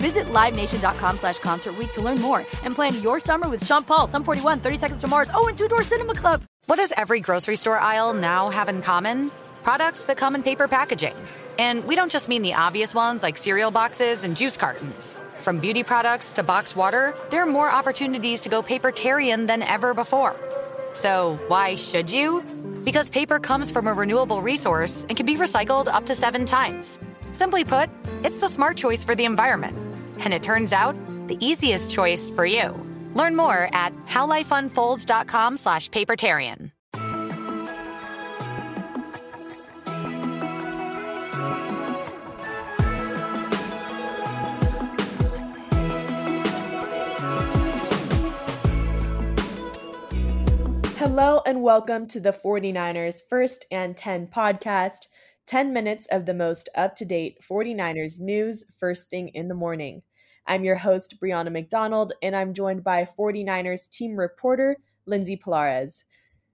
Visit LiveNation.com slash Concert to learn more and plan your summer with Sean Paul, Sum 41, 30 Seconds to Mars, oh, and Two Door Cinema Club. What does every grocery store aisle now have in common? Products that come in paper packaging. And we don't just mean the obvious ones like cereal boxes and juice cartons. From beauty products to boxed water, there are more opportunities to go papertarian than ever before. So, why should you? Because paper comes from a renewable resource and can be recycled up to seven times. Simply put, it's the smart choice for the environment. And it turns out, the easiest choice for you. Learn more at howlifeunfolds.com slash papertarian. Hello and welcome to the 49ers First and 10 podcast. 10 minutes of the most up to date 49ers news first thing in the morning. I'm your host, Brianna McDonald, and I'm joined by 49ers team reporter, Lindsay Pallares.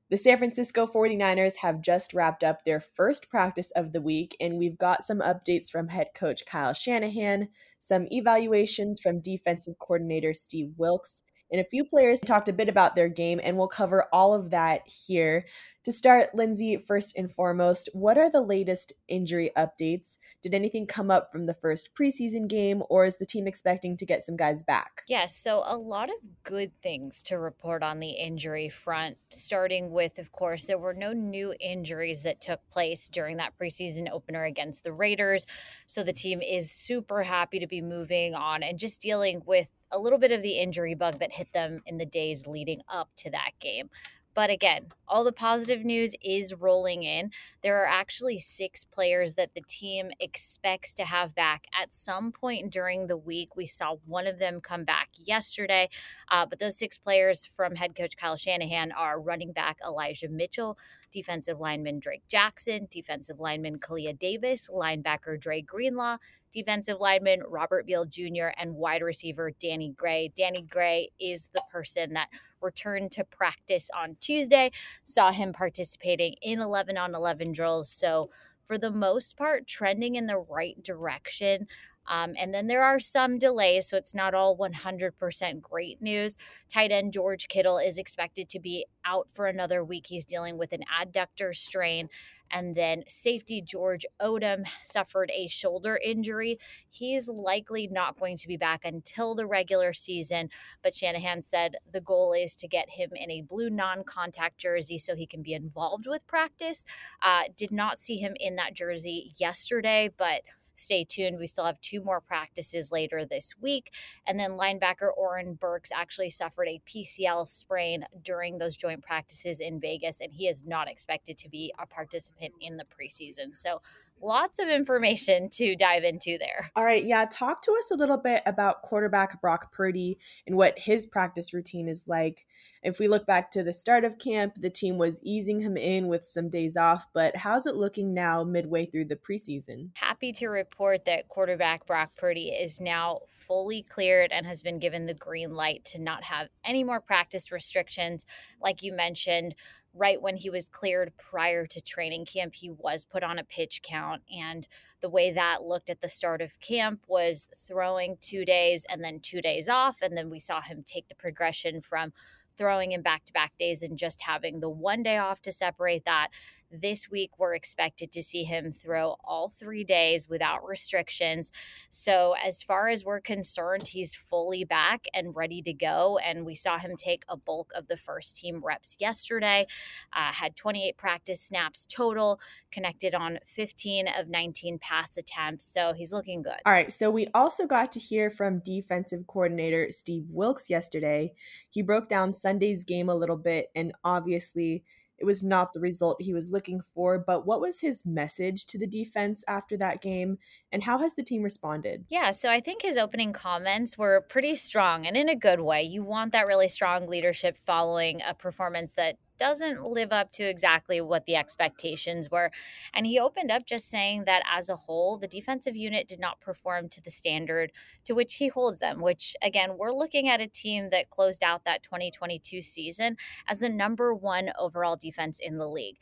The San Francisco 49ers have just wrapped up their first practice of the week, and we've got some updates from head coach Kyle Shanahan, some evaluations from defensive coordinator Steve Wilks, and a few players talked a bit about their game, and we'll cover all of that here. To start, Lindsay, first and foremost, what are the latest injury updates? Did anything come up from the first preseason game, or is the team expecting to get some guys back? Yes, so a lot of good things to report on the injury front, starting with, of course, there were no new injuries that took place during that preseason opener against the Raiders. So the team is super happy to be moving on and just dealing with a little bit of the injury bug that hit them in the days leading up to that game. But again, all the positive news is rolling in. There are actually six players that the team expects to have back at some point during the week. We saw one of them come back yesterday, uh, but those six players from head coach Kyle Shanahan are running back Elijah Mitchell, defensive lineman Drake Jackson, defensive lineman Kalia Davis, linebacker Dre Greenlaw, defensive lineman Robert Beal Jr., and wide receiver Danny Gray. Danny Gray is the person that returned to practice on Tuesday, saw him participating in 11 on 11 drills. So, for the most part, trending in the right direction. Um, and then there are some delays, so it's not all 100% great news. Tight end George Kittle is expected to be out for another week. He's dealing with an adductor strain. And then safety George Odum suffered a shoulder injury. He's likely not going to be back until the regular season, but Shanahan said the goal is to get him in a blue non contact jersey so he can be involved with practice. Uh, did not see him in that jersey yesterday, but stay tuned. We still have two more practices later this week. And then linebacker Oren Burks actually suffered a PCL sprain during those joint practices in Vegas, and he is not expected to be a participant in the preseason. So lots of information to dive into there. All right, yeah, talk to us a little bit about quarterback Brock Purdy and what his practice routine is like. If we look back to the start of camp, the team was easing him in with some days off, but how's it looking now midway through the preseason? Happy to report that quarterback Brock Purdy is now fully cleared and has been given the green light to not have any more practice restrictions. Like you mentioned, right when he was cleared prior to training camp, he was put on a pitch count. And the way that looked at the start of camp was throwing two days and then two days off. And then we saw him take the progression from throwing in back to back days and just having the one day off to separate that this week, we're expected to see him throw all three days without restrictions. So, as far as we're concerned, he's fully back and ready to go. And we saw him take a bulk of the first team reps yesterday, uh, had 28 practice snaps total, connected on 15 of 19 pass attempts. So, he's looking good. All right. So, we also got to hear from defensive coordinator Steve Wilks yesterday. He broke down Sunday's game a little bit and obviously it was not the result he was looking for. But what was his message to the defense after that game, and how has the team responded? Yeah, so I think his opening comments were pretty strong and in a good way. You want that really strong leadership following a performance that doesn't live up to exactly what the expectations were. And he opened up just saying that as a whole, the defensive unit did not perform to the standard to which he holds them, which again, we're looking at a team that closed out that 2022 season as the number one overall defense in the league.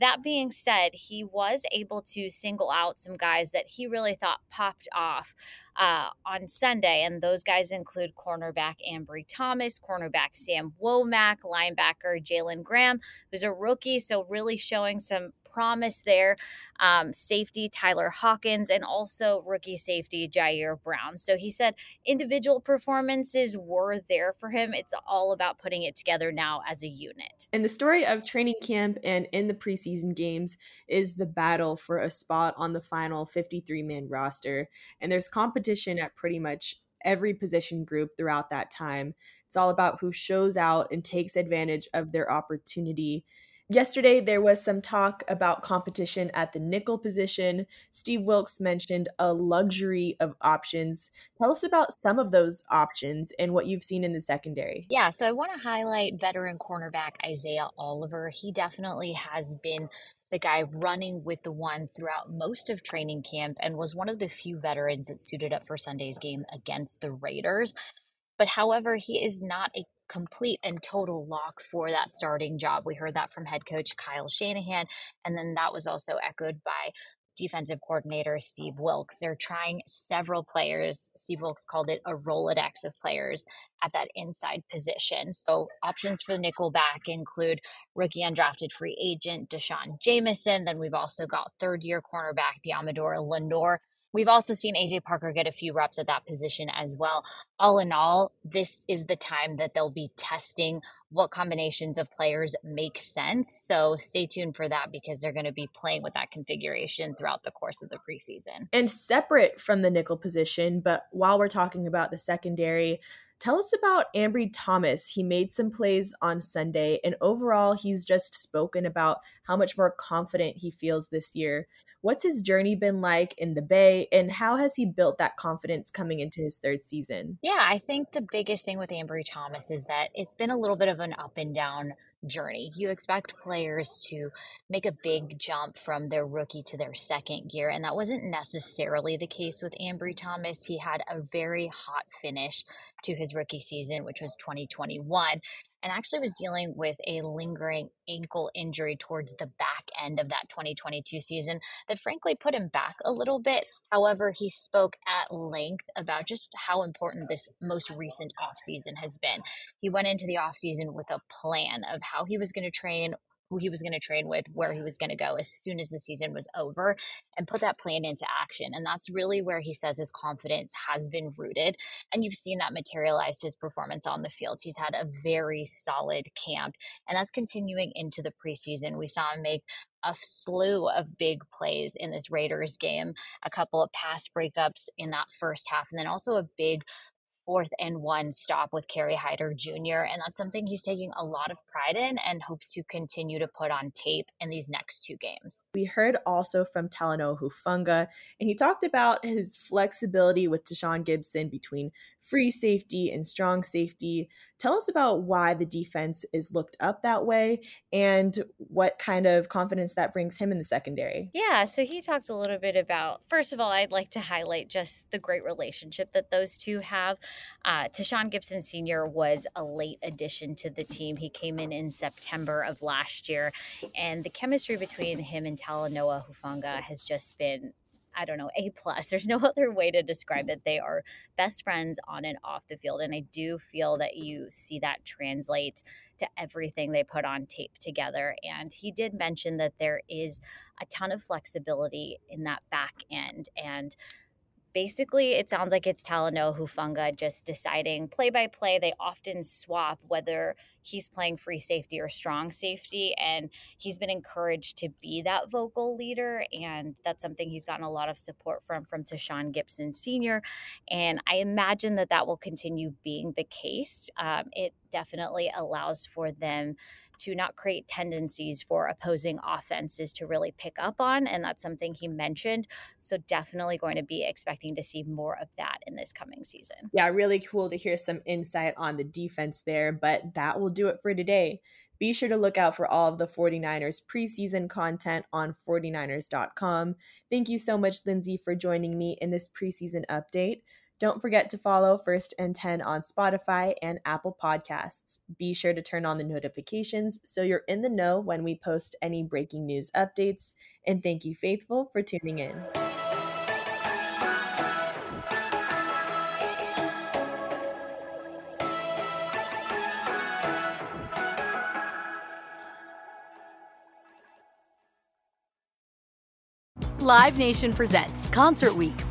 That being said, he was able to single out some guys that he really thought popped off uh, on Sunday. And those guys include cornerback Ambry Thomas, cornerback Sam Womack, linebacker Jalen Graham, who's a rookie. So, really showing some promise there. Um, safety Tyler Hawkins and also rookie safety Ji'Ayir Brown. So he said individual performances were there for him. It's all about putting it together now as a unit. And the story of training camp and in the preseason games is the battle for a spot on the final 53 man roster. And there's competition at pretty much every position group throughout that time. It's all about who shows out and takes advantage of their opportunity Yesterday, there was some talk about competition at the nickel position. Steve Wilks mentioned a luxury of options. Tell us about some of those options and what you've seen in the secondary. Yeah, so I want to highlight veteran cornerback Isaiah Oliver. He definitely has been the guy running with the ones throughout most of training camp and was one of the few veterans that suited up for Sunday's game against the Raiders. But however, he is not a complete and total lock for that starting job. We heard that from head coach Kyle Shanahan, and then that was also echoed by defensive coordinator Steve Wilks. They're trying several players. Steve Wilks called it a Rolodex of players at that inside position. So options for the nickel back include rookie undrafted free agent D'Shawn Jamison. Then we've also got third year cornerback Deommodore Lenoir. We've also seen AJ Parker get a few reps at that position as well. All in all, this is the time that they'll be testing what combinations of players make sense. So stay tuned for that because they're going to be playing with that configuration throughout the course of the preseason. And separate from the nickel position, but while we're talking about the secondary, Tell us about Ambry Thomas. He made some plays on Sunday, and overall, he's just spoken about how much more confident he feels this year. What's his journey been like in the Bay, and how has he built that confidence coming into his third season? Yeah, I think the biggest thing with Ambry Thomas is that it's been a little bit of an up and down journey. You expect players to make a big jump from their rookie to their second gear, and that wasn't necessarily the case with Ambry Thomas. He had a very hot finish to his rookie season, which was 2021 and actually was dealing with a lingering ankle injury towards the back end of that 2022 season that frankly put him back a little bit. However, he spoke at length about just how important this most recent offseason has been. He went into the offseason with a plan of how he was going to train, who he was going to train with, where he was going to go as soon as the season was over, and put that plan into action. And that's really where he says his confidence has been rooted. And you've seen that materialize his performance on the field. He's had a very solid camp, and that's continuing into the preseason. We saw him make a slew of big plays in this Raiders game, a couple of pass breakups in that first half, and then also a big fourth and one stop with Kerry Hyder Jr. And that's something he's taking a lot of pride in and hopes to continue to put on tape in these next two games. We heard also from Talanoa Hufanga, and he talked about his flexibility with Tashaun Gipson between free safety and strong safety. Tell us about why the defense is looked up that way and what kind of confidence that brings him in the secondary. Yeah, so he talked a little bit about, first of all, I'd like to highlight just the great relationship that those two have. Uh, Tashaun Gipson Sr. was a late addition to the team. He came in in September of last year, and the chemistry between him and Talanoa Hufanga has just been I don't know, A plus. There's no other way to describe it. They are best friends on and off the field. And I do feel that you see that translate to everything they put on tape together. And he did mention that there is a ton of flexibility in that back end. And basically it sounds like it's Talanoa Hufanga just deciding play by play. They often swap whether he's playing free safety or strong safety. And he's been encouraged to be that vocal leader. And that's something he's gotten a lot of support from, from Tashaun Gipson Sr. And I imagine that that will continue being the case. Um, it definitely allows for them to not create tendencies for opposing offenses to really pick up on. And that's something he mentioned. So definitely going to be expecting to see more of that in this coming season. Yeah, really cool to hear some insight on the defense there. But that will do it for today. Be sure to look out for all of the 49ers preseason content on 49ers.com. Thank you so much, Lindsay, for joining me in this preseason update. Don't forget to follow First and 10 on Spotify and Apple Podcasts. Be sure to turn on the notifications so you're in the know when we post any breaking news updates. And thank you, Faithful, for tuning in. Live Nation presents Concert Week.